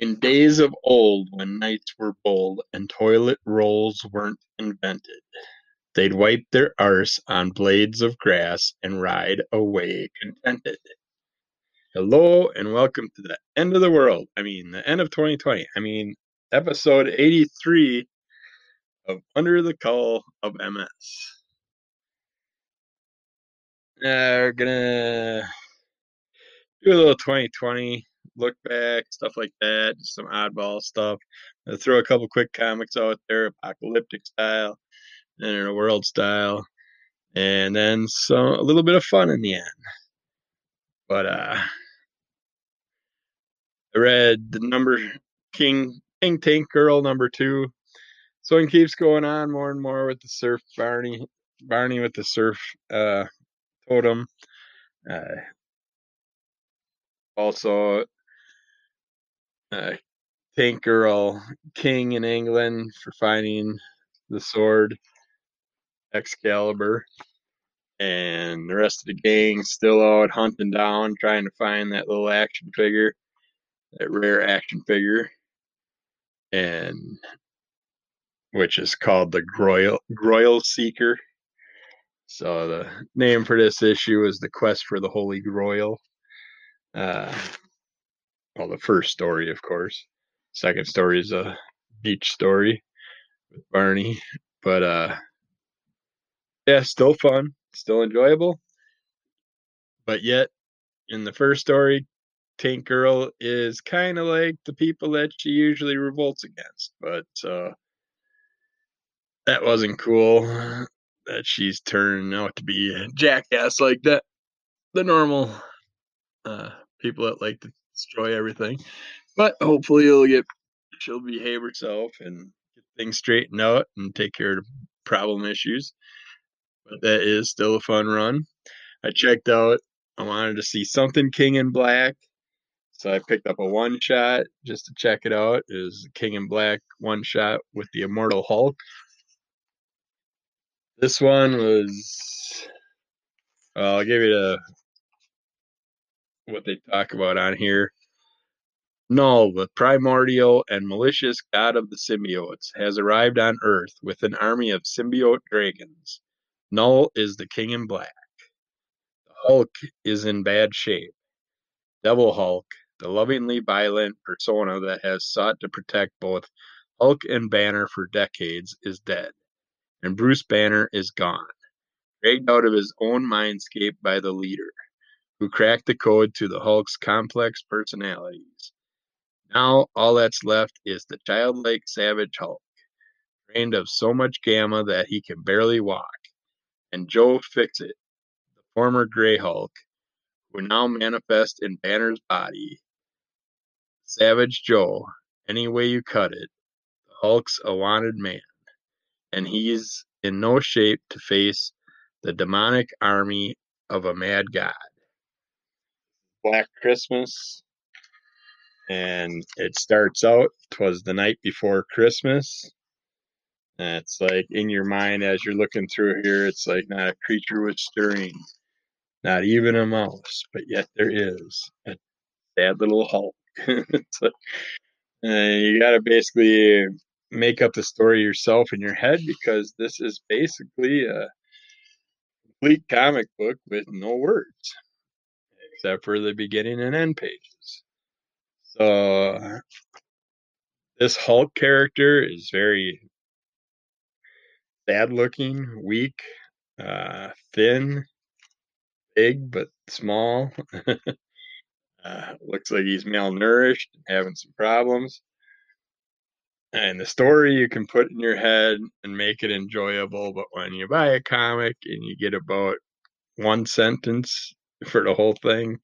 In days of old, when knights were bold and toilet rolls weren't invented, they'd wipe their arse on blades of grass and ride away contented. Hello and welcome to the end of the world. I mean, the end of 2020. I mean, episode 83 of Under the Call of MS. Uh, we're gonna do a little 2020 look back, stuff like that, just some oddball stuff. I'll throw a couple quick comics out there, apocalyptic style, and in a world style, and then some a little bit of fun in the end. But uh I read the number King King Tank Girl number two. So it keeps going on more and more with the surf Barney Barney with the surf uh totem. Uh also uh, Tank Girl King in England for finding the sword Excalibur. And the rest of the gang still out hunting down, trying to find that little action figure, that rare action figure, and which is called the Groil Groil Seeker. So the name for this issue is the Quest for the Holy Groil. Uh, well, the first story, of course. Second story is a beach story with Barney, but uh, yeah, still fun, still enjoyable. But yet, in the first story, Tank Girl is kind of like the people that she usually revolts against, but uh, that wasn't cool. That she's turned out to be a jackass like that. The normal uh, people that like to destroy everything. But hopefully you'll get she'll behave herself and get things straightened out and take care of problem issues. But that is still a fun run. I checked out I wanted to see something King in Black. So I picked up a one shot just to check it out. Was King in Black one shot with the Immortal Hulk. This one was well, I'll give you the what they talk about on here. Null, the primordial and malicious god of the symbiotes, has arrived on Earth with an army of symbiote dragons. Null is the king in black. The Hulk is in bad shape. Devil Hulk, the lovingly violent persona that has sought to protect both Hulk and Banner for decades, is dead. And Bruce Banner is gone, dragged out of his own mindscape by the leader who cracked the code to the Hulk's complex personalities. Now all that's left is the childlike savage Hulk, drained of so much gamma that he can barely walk, and Joe Fixit, the former Grey Hulk, who now manifests in Banner's body. Savage Joe, any way you cut it, the Hulk's a wanted man, and he's in no shape to face the demonic army of a mad god. Black Christmas. And it starts out, twas the night before Christmas. And it's like in your mind as you're looking through here, it's like not a creature was stirring, not even a mouse, but yet there is a sad little Hulk. uh, you got to basically make up the story yourself in your head because this is basically a complete comic book with no words except for the beginning and end pages. So this Hulk character is very bad looking, weak, uh, thin, big but small. uh, looks like he's malnourished and having some problems. And the story you can put in your head and make it enjoyable, but when you buy a comic and you get about one sentence for the whole thing.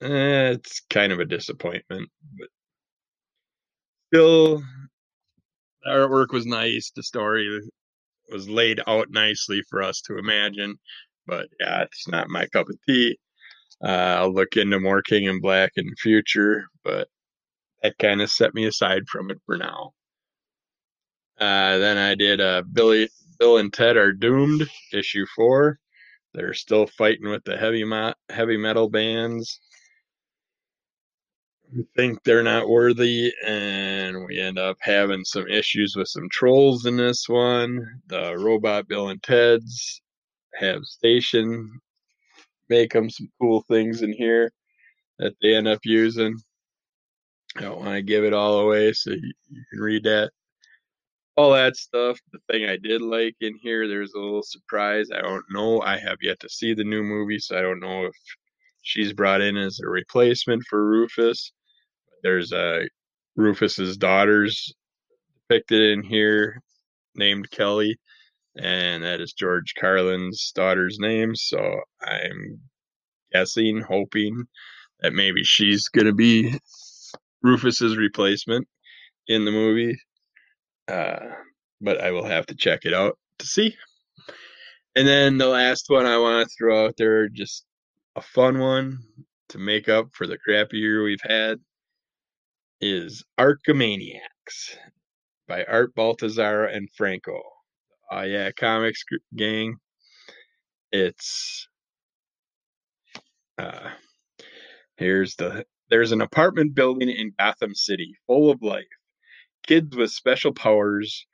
Eh, it's kind of a disappointment, but still, the artwork was nice. The story was laid out nicely for us to imagine, but yeah, it's not my cup of tea. Uh, I'll look into more King in Black in the future, but that kind of set me aside from it for now. Uh, then I did uh, Billy, Bill and Ted are doomed, issue four. They're still fighting with the heavy heavy metal bands. We think they're not worthy, and we end up having some issues with some trolls in this one. The robot Bill and Ted's have station make them some cool things in here that they end up using. I don't want to give it all away, so you, you can read that. All that stuff. The thing I did like in here, there's a little surprise. I don't know. I have yet to see the new movie, so I don't know if she's brought in as a replacement for Rufus. There's a uh, Rufus's daughters depicted in here, named Kelly, and that is George Carlin's daughter's name. So I'm guessing, hoping that maybe she's gonna be Rufus's replacement in the movie. Uh, but I will have to check it out to see. And then the last one I want to throw out there, just a fun one to make up for the crappy year we've had, is Arkhamaniacs by Art Baltazar and Franco. Uh, yeah, comics gang. It's uh, here's the there's an apartment building in Gotham City full of life, kids with special powers,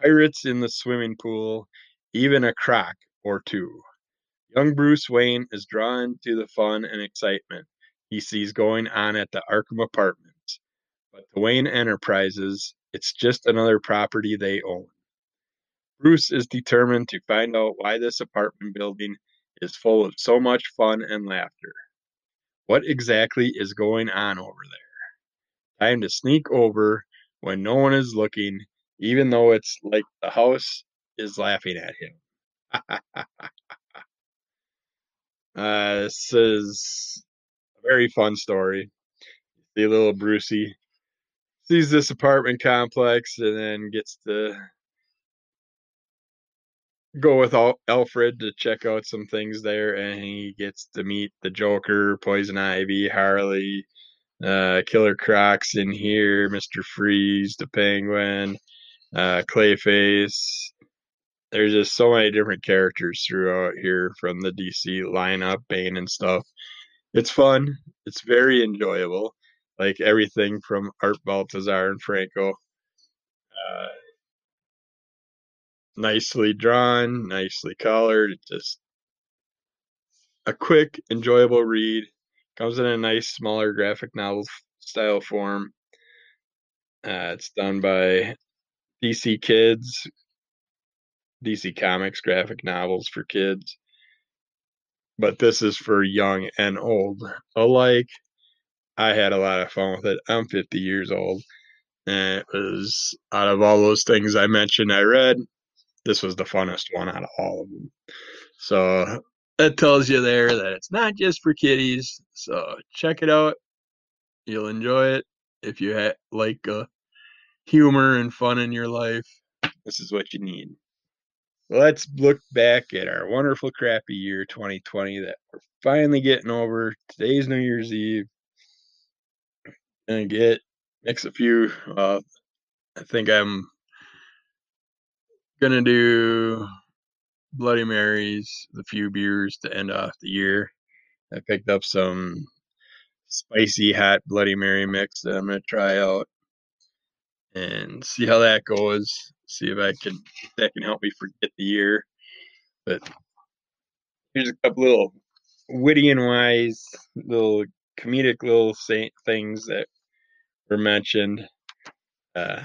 pirates in the swimming pool, even a croc or two. Young Bruce Wayne is drawn to the fun and excitement he sees going on at the Arkham Apartments, but the Wayne Enterprises, it's just another property they own. Bruce is determined to find out why this apartment building is full of so much fun and laughter. What exactly is going on over there? Time to sneak over when no one is looking, even though it's like the house is laughing at him. Uh, this is a very fun story. The little Brucey sees this apartment complex and then gets to go with Alfred to check out some things there, and he gets to meet the Joker, Poison Ivy, Harley, uh, Killer Crocs in here, Mister Freeze, the Penguin, uh, Clayface, there's just so many different characters throughout here from the DC lineup, Bane and stuff. It's fun. It's very enjoyable. Like everything from Art Baltazar and Franco. Uh, nicely drawn, nicely colored. Just a quick, enjoyable read. Comes in a nice, smaller graphic novel style form. Uh, it's done by DC Kids, DC Comics graphic novels for kids. But this is for young and old alike. I had a lot of fun with it. I'm 50 years old. And it was out of all those things I mentioned I read, this was the funnest one out of all of them. So that tells you there that it's not just for kiddies. So check it out. You'll enjoy it if you ha- like uh, humor and fun in your life. This is what you need let's look back at our wonderful crappy year 2020 that we're finally getting over. Today's New Year's Eve. And get mix a few. Uh, I think I'm gonna do Bloody Marys, the few beers to end off the year. I picked up some spicy hot Bloody Mary mix that I'm gonna try out and see how that goes see if I can if that can help me forget the year. But here's a couple little witty and wise little comedic little things that were mentioned. Uh,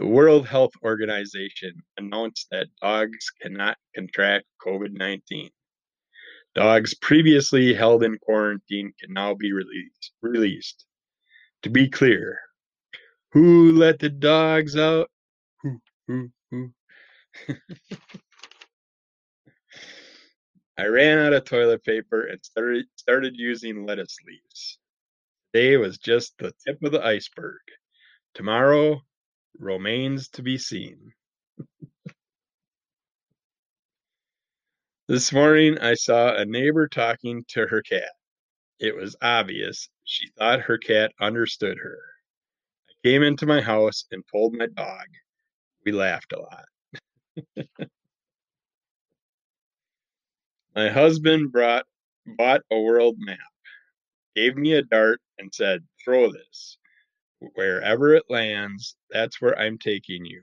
the World Health Organization announced that dogs cannot contract COVID 19. Dogs previously held in quarantine can now be released. released. To be clear, who let the dogs out? Who, who, who? I ran out of toilet paper and started started using lettuce leaves. Today was just the tip of the iceberg. Tomorrow remains to be seen. this morning I saw a neighbor talking to her cat. It was obvious she thought her cat understood her I came into my house and told my dog. We laughed a lot. my husband brought bought a world map. gave me a dart and said, Throw this. Wherever it lands, that's where I'm taking you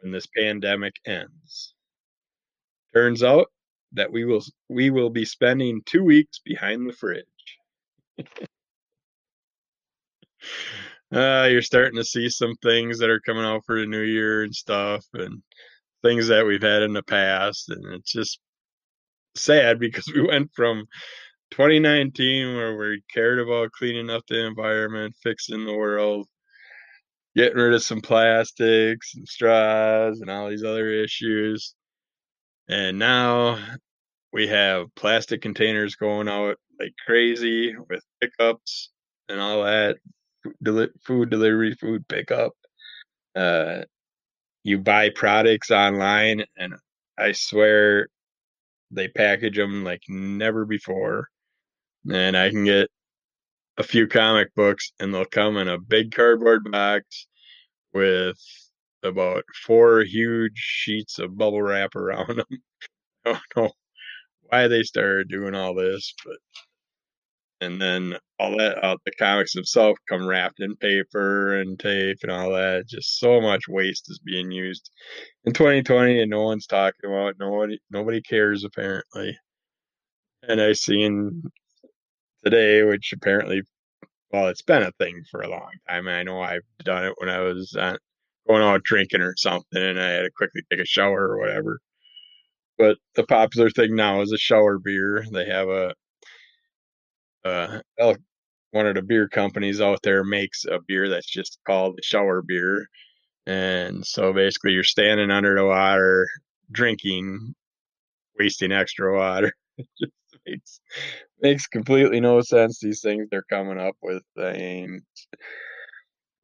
when this pandemic ends. Turns out that we will we will be spending two weeks behind the fridge. uh, you're starting to see some things that are coming out for the new year and stuff, and things that we've had in the past, and it's just sad because we went from 2019 where we cared about cleaning up the environment, fixing the world, getting rid of some plastics and straws and all these other issues. And now we have plastic containers going out like crazy with pickups and all that food delivery, food pickup. Uh, you buy products online, and I swear they package them like never before. And I can get a few comic books, and they'll come in a big cardboard box with about four huge sheets of bubble wrap around them. I don't know why they started doing all this, but and then all that uh, the comics themselves come wrapped in paper and tape and all that. Just so much waste is being used in 2020, and no one's talking about. it. Nobody nobody cares apparently. And I seen today, which apparently, well, it's been a thing for a long time. I know I've done it when I was uh, going out drinking or something, and I had to quickly take a shower or whatever. But the popular thing now is a shower beer. They have a uh, one of the beer companies out there makes a beer that's just called the shower beer. And so basically, you're standing under the water, drinking, wasting extra water. it just makes makes completely no sense. These things they're coming up with. Mean,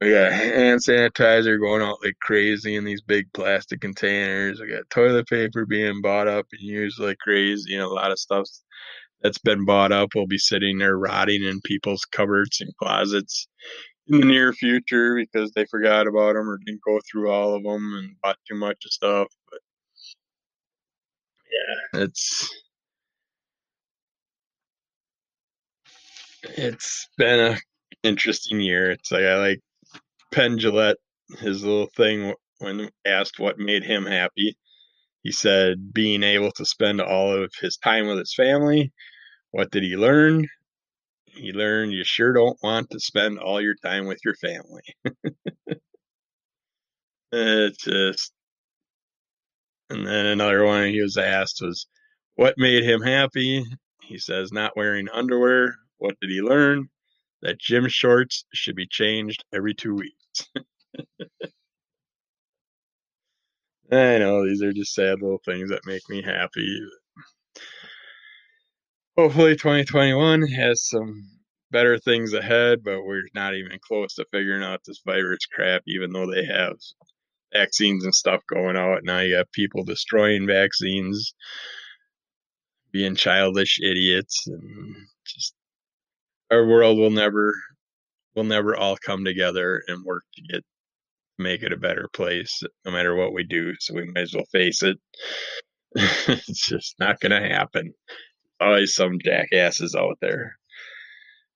we got hand sanitizer going out like crazy in these big plastic containers. We got toilet paper being bought up and used like crazy, and a lot of stuff that's been bought up will be sitting there rotting in people's cupboards and closets in the near future because they forgot about them or didn't go through all of them and bought too much of stuff. But yeah, it's it's been a interesting year. It's like I like Penn Jillette, his little thing when asked what made him happy. He said being able to spend all of his time with his family what did he learn? He learned you sure don't want to spend all your time with your family. it's just. And then another one he was asked was, What made him happy? He says, Not wearing underwear. What did he learn? That gym shorts should be changed every two weeks. I know these are just sad little things that make me happy hopefully 2021 has some better things ahead, but we're not even close to figuring out this virus crap, even though they have vaccines and stuff going out. Now you have people destroying vaccines, being childish idiots, and just our world will never will never all come together and work to get make it a better place no matter what we do so we might as well face it it's just not going to happen always some jackasses out there.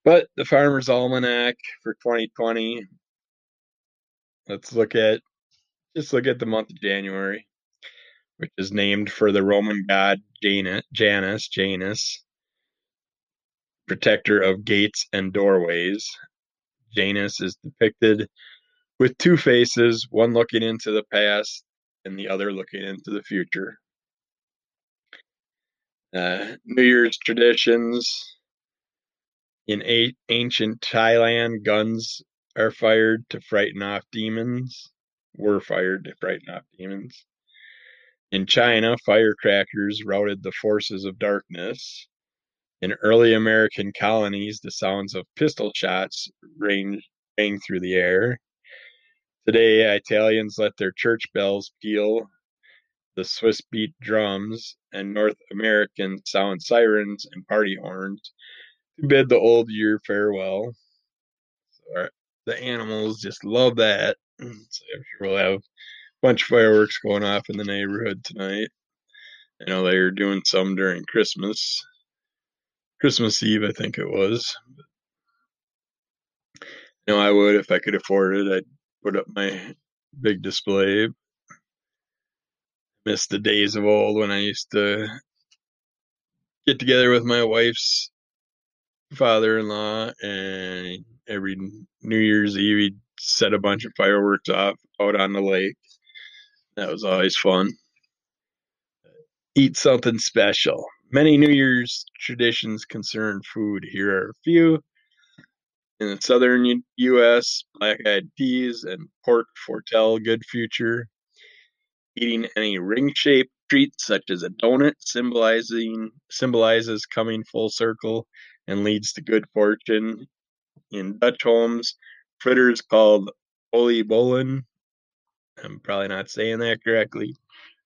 But the Farmer's Almanac for 2020. Let's look at just look at the month of January, which is named for the Roman god Janus, Janus, protector of gates and doorways. Janus is depicted with two faces, one looking into the past and the other looking into the future. Uh, New Year's traditions. In a- ancient Thailand, guns are fired to frighten off demons, were fired to frighten off demons. In China, firecrackers routed the forces of darkness. In early American colonies, the sounds of pistol shots rang, rang through the air. Today, Italians let their church bells peal the Swiss beat drums, and North Americans sound sirens and party horns to bid the old year farewell. So uh, the animals just love that. So I'm sure we'll have a bunch of fireworks going off in the neighborhood tonight. I know they were doing some during Christmas. Christmas Eve, I think it was. You know, I would if I could afford it. I'd put up my big display. Miss the days of old when I used to get together with my wife's father-in-law, and every New Year's Eve he'd set a bunch of fireworks off out on the lake. That was always fun. Eat something special. Many New Year's traditions concern food. Here are a few. In the southern U- U.S., black-eyed peas and pork foretell good future. Eating any ring-shaped treat, such as a donut, symbolizing symbolizes coming full circle and leads to good fortune. In Dutch homes, fritters called oliebollen, I'm probably not saying that correctly,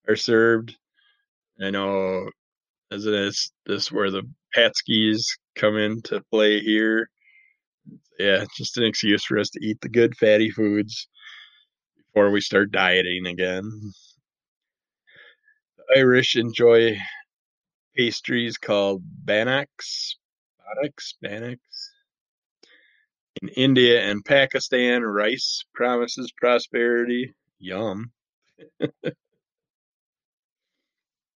are served. I know, isn't this this where the Patskis come into play here? Yeah, just an excuse for us to eat the good fatty foods before we start dieting again. The Irish enjoy pastries called bannocks. Bannocks? Bannocks? In India and Pakistan, rice promises prosperity. Yum.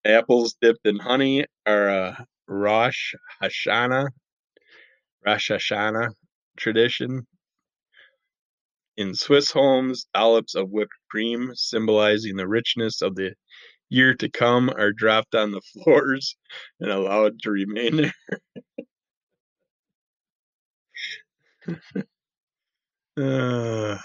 Apples dipped in honey are a Rosh Hashanah, Rosh Hashanah tradition. In Swiss homes, dollops of whipped cream, symbolizing the richness of the year to come, are dropped on the floors and allowed to remain there. Uh,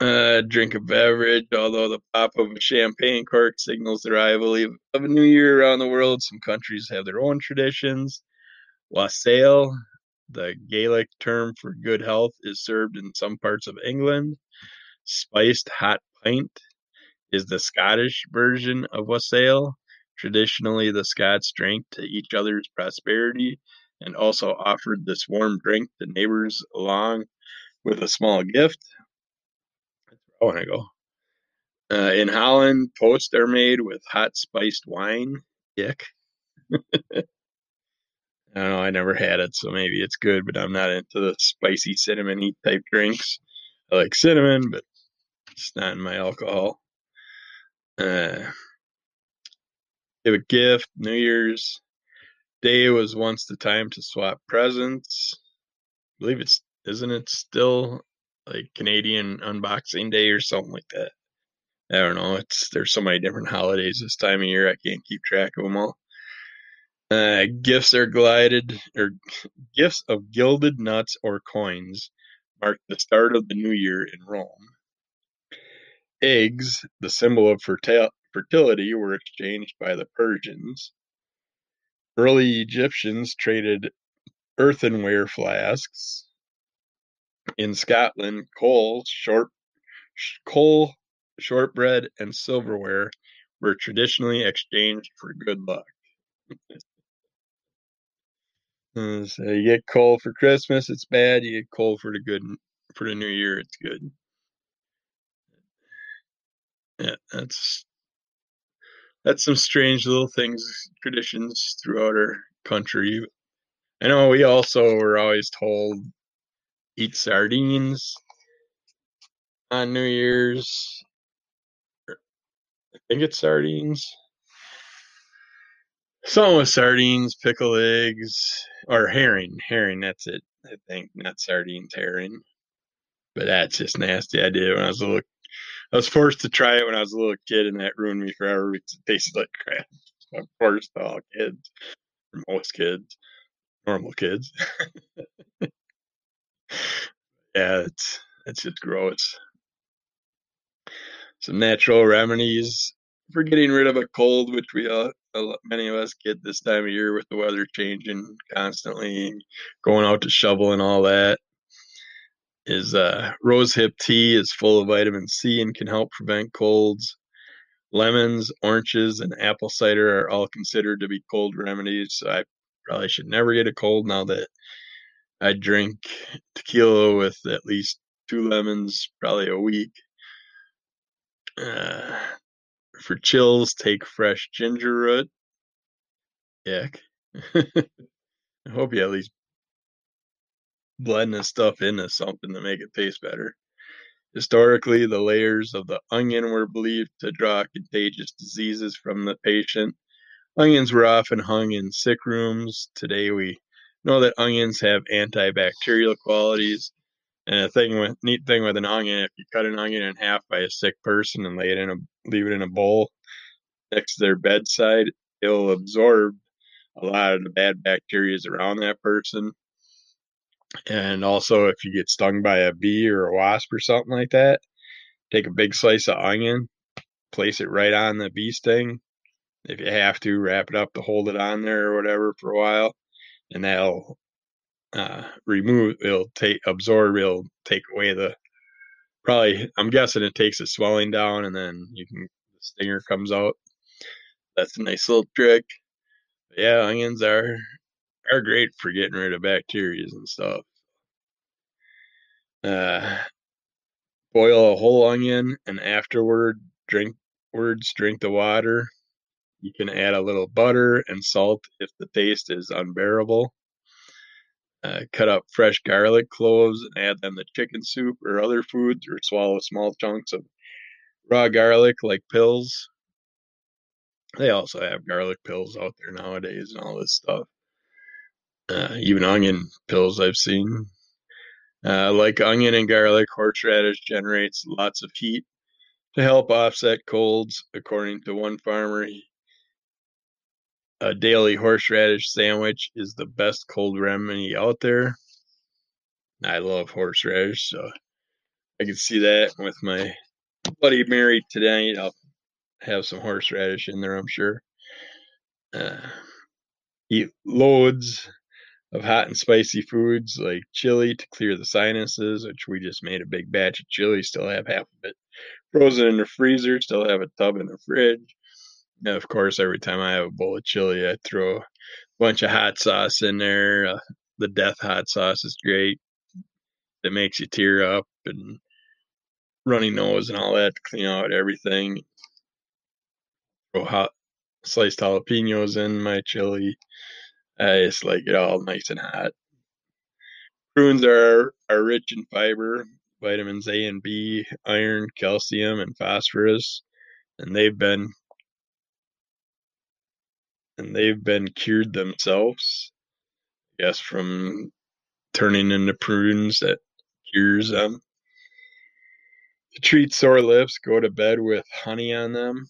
uh, drink a beverage, although the pop of a champagne cork signals the arrival of a new year around the world. Some countries have their own traditions. Wassail, the Gaelic term for good health, is served in some parts of England. Spiced hot pint is the Scottish version of wassail. Traditionally, the Scots drank to each other's prosperity and also offered this warm drink to neighbors along with a small gift. That's where I go. Uh, in Holland, posts are made with hot spiced wine. Yuck. I don't know. I never had it, so maybe it's good, but I'm not into the spicy cinnamony type drinks. I like cinnamon, but it's not in my alcohol. Uh, give a gift. New Year's Day was once the time to swap presents. I believe it's isn't it still like Canadian Unboxing Day or something like that. I don't know. It's there's so many different holidays this time of year. I can't keep track of them all. Uh, gifts are glided or gifts of gilded nuts or coins mark the start of the new year in Rome. Eggs, the symbol of fertil- fertility, were exchanged by the Persians. Early Egyptians traded earthenware flasks. In Scotland, coal, short, coal, shortbread, and silverware were traditionally exchanged for good luck. Uh, so you get coal for Christmas, it's bad. You get coal for the good for the new year, it's good. Yeah, that's that's some strange little things, traditions throughout our country. I know we also were always told eat sardines on New Year's. Er, I think it's sardines. Something with sardines, pickle eggs, or herring. Herring, that's it. I think not sardines, herring. But that's just nasty. I did when I was a little. I was forced to try it when I was a little kid, and that ruined me forever because it tasted like crap. Of course, to all kids, most kids, normal kids. yeah, it's it's just gross. Some natural remedies for getting rid of a cold, which we all, many of us get this time of year with the weather changing constantly, going out to shovel and all that. Is uh, rosehip tea is full of vitamin C and can help prevent colds. Lemons, oranges, and apple cider are all considered to be cold remedies. So I probably should never get a cold now that I drink tequila with at least two lemons, probably a week. Uh, for chills, take fresh ginger root. Yuck. I hope you at least blend this stuff into something to make it taste better. Historically, the layers of the onion were believed to draw contagious diseases from the patient. Onions were often hung in sick rooms. Today, we know that onions have antibacterial qualities. And a thing with neat thing with an onion, if you cut an onion in half by a sick person and lay it in a leave it in a bowl next to their bedside, it'll absorb a lot of the bad bacteria around that person. And also, if you get stung by a bee or a wasp or something like that, take a big slice of onion, place it right on the bee sting. If you have to, wrap it up to hold it on there or whatever for a while, and that'll uh, remove. It'll take absorb. It'll take away the. Probably, I'm guessing it takes the swelling down, and then you can the stinger comes out. That's a nice little trick. Yeah, onions are are great for getting rid of bacteria and stuff. Uh, boil a whole onion and afterward drink words drink the water. You can add a little butter and salt if the taste is unbearable. Uh, cut up fresh garlic cloves and add them to chicken soup or other foods, or swallow small chunks of raw garlic like pills. They also have garlic pills out there nowadays and all this stuff. Uh, even onion pills I've seen. Uh, like onion and garlic, horseradish generates lots of heat to help offset colds. According to one farmer, a daily horseradish sandwich is the best cold remedy out there. I love horseradish, so I can see that with my Bloody Mary tonight. I'll have some horseradish in there, I'm sure. Uh, eat loads of hot and spicy foods like chili to clear the sinuses, which we just made a big batch of chili, still have half of it frozen in the freezer, still have a tub in the fridge. And of course, every time I have a bowl of chili, I throw a bunch of hot sauce in there. Uh, the death hot sauce is great. It makes you tear up and runny nose and all that to clean out everything. Throw hot sliced jalapenos in my chili. I just like it all nice and hot. Prunes are, are rich in fiber, vitamins A and B, iron, calcium, and phosphorus, and they've been and they've been cured themselves. Yes, from turning into prunes that cures them. To treat sore lips, go to bed with honey on them,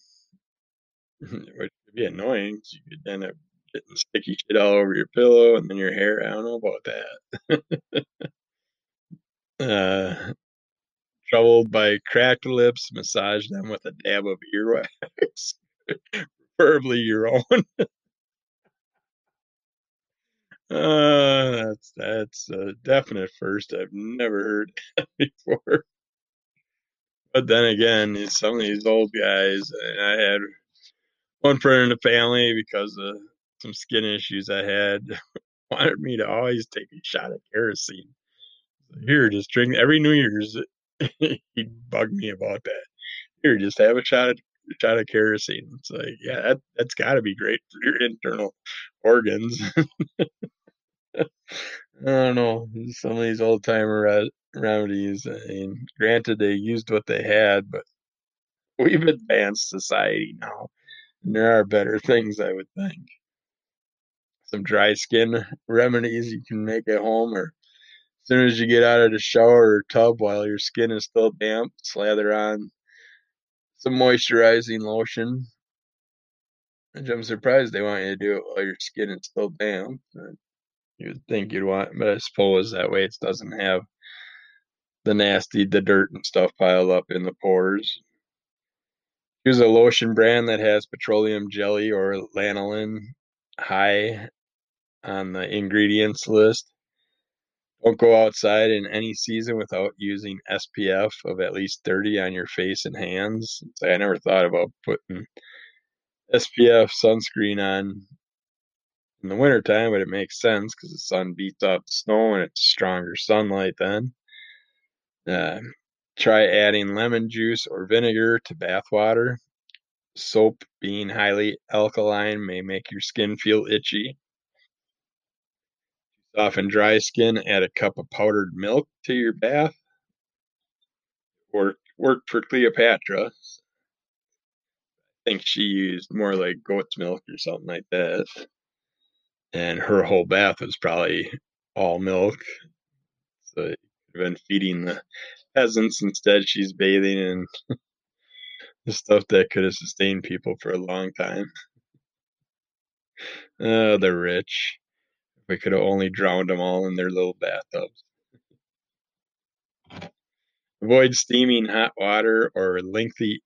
which would be annoying. You could end up getting sticky shit all over your pillow and then your hair. I don't know about that. uh, troubled by cracked lips, massage them with a dab of earwax, preferably your own. Uh, that's that's a definite first. I've never heard before. But then again, some of these old guys, and I had one friend in the family because of some skin issues I had, wanted me to always take a shot of kerosene. Here, just drink every New Year's. He'd bug me about that. Here, just have a shot of shot of kerosene. It's like, yeah, that that's got to be great for your internal organs. I don't know. Some of these old timer re- remedies. I mean, granted, they used what they had, but we've advanced society now, and there are better things, I would think. Some dry skin remedies you can make at home, or as soon as you get out of the shower or tub while your skin is still damp, slather on some moisturizing lotion. Which I'm surprised they want you to do it while your skin is still damp. You'd think you'd want, but I suppose that way it doesn't have the nasty, the dirt and stuff piled up in the pores. Use a lotion brand that has petroleum jelly or lanolin high on the ingredients list. Don't go outside in any season without using SPF of at least 30 on your face and hands. I never thought about putting SPF sunscreen on in the wintertime, but it makes sense because the sun beats up the snow and it's stronger sunlight then. Uh, try adding lemon juice or vinegar to bath water. Soap being highly alkaline may make your skin feel itchy. Soften dry skin, add a cup of powdered milk to your bath. Work, worked for Cleopatra. I think she used more like goat's milk or something like that. And her whole bath was probably all milk. So you've been feeding the peasants instead. She's bathing in the stuff that could have sustained people for a long time. Oh, the rich. We could have only drowned them all in their little bathtubs. Avoid steaming hot water or lengthy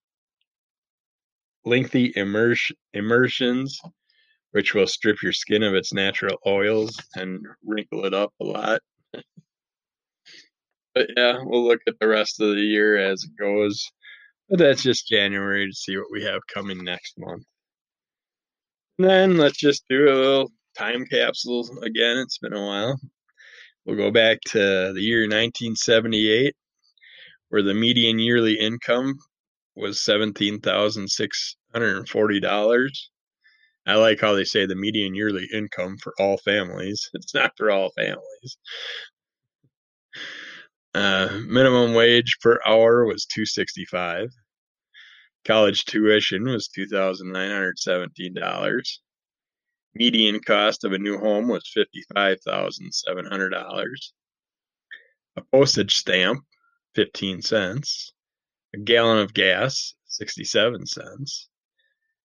lengthy immersions, which will strip your skin of its natural oils and wrinkle it up a lot. but yeah, we'll look at the rest of the year as it goes. But that's just January to see what we have coming next month. And then let's just do a little time capsule again. It's been a while. We'll go back to the year 1978, where the median yearly income was $17,640. I like how they say the median yearly income for all families. It's not for all families. Uh, minimum wage per hour was 265. College tuition was $2,917. Median cost of a new home was $55,700. A postage stamp, 15 cents. A gallon of gas, 67 cents.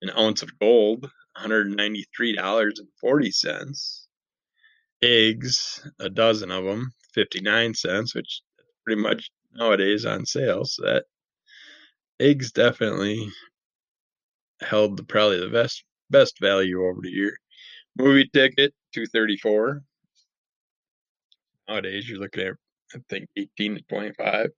An ounce of gold, $193.40. Eggs, a dozen of them, 59 cents, which pretty much nowadays on sale. So that eggs definitely held the, probably the best best value over the year. Movie ticket, two thirty four. Nowadays, you're looking at I think eighteen to twenty five.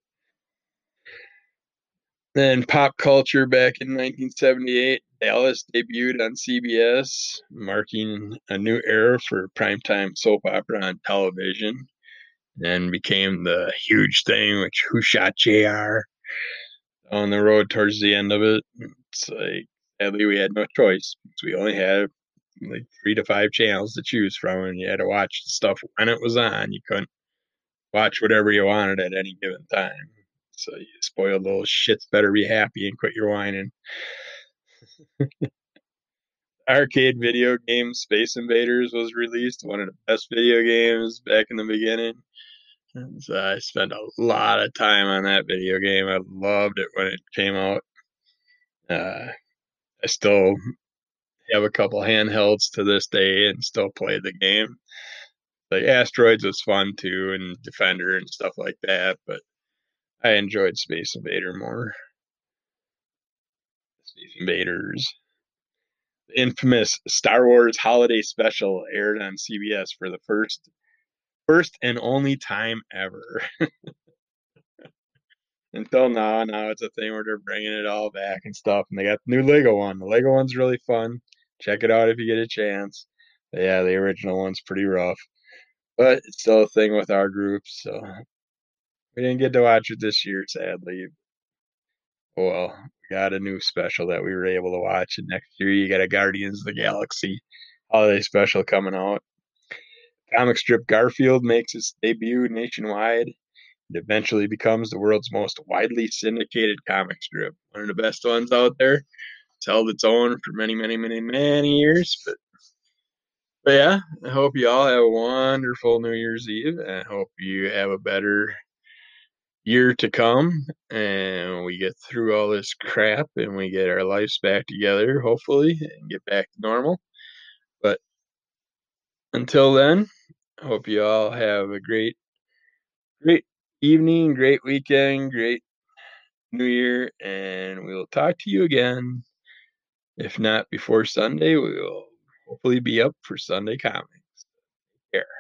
Then pop culture back in 1978, Dallas debuted on CBS, marking a new era for primetime soap opera on television, and became the huge thing. Which Who Shot J.R. on the road towards the end of it. It's like sadly we had no choice because we only had like three to five channels to choose from, and you had to watch the stuff when it was on. You couldn't watch whatever you wanted at any given time. So you spoiled little shits better be happy and quit your whining. Arcade video game Space Invaders was released, one of the best video games back in the beginning. So I spent a lot of time on that video game. I loved it when it came out. Uh, I still have a couple handhelds to this day and still play the game. Like Asteroids was fun too, and Defender and stuff like that, but I enjoyed Space Invader more. Space Invaders. The infamous Star Wars Holiday Special aired on CBS for the first first and only time ever. Until now, now it's a thing where they're bringing it all back and stuff, and they got the new Lego one. The Lego one's really fun. Check it out if you get a chance. But yeah, the original one's pretty rough, but it's still a thing with our group. So we didn't get to watch it this year, sadly. Well, we got a new special that we were able to watch, and next year you got a Guardians of the Galaxy holiday special coming out. Comic strip Garfield makes its debut nationwide. It eventually becomes the world's most widely syndicated comic strip. One of the best ones out there. It's held its own for many, many, many, many years. But, but yeah, I hope you all have a wonderful New Year's Eve. And I hope you have a better year to come and we get through all this crap and we get our lives back together, hopefully, and get back to normal. But until then, I hope you all have a great, great evening, great weekend, great new year, and we will talk to you again. If not before Sunday, we will hopefully be up for Sunday comics. Take care.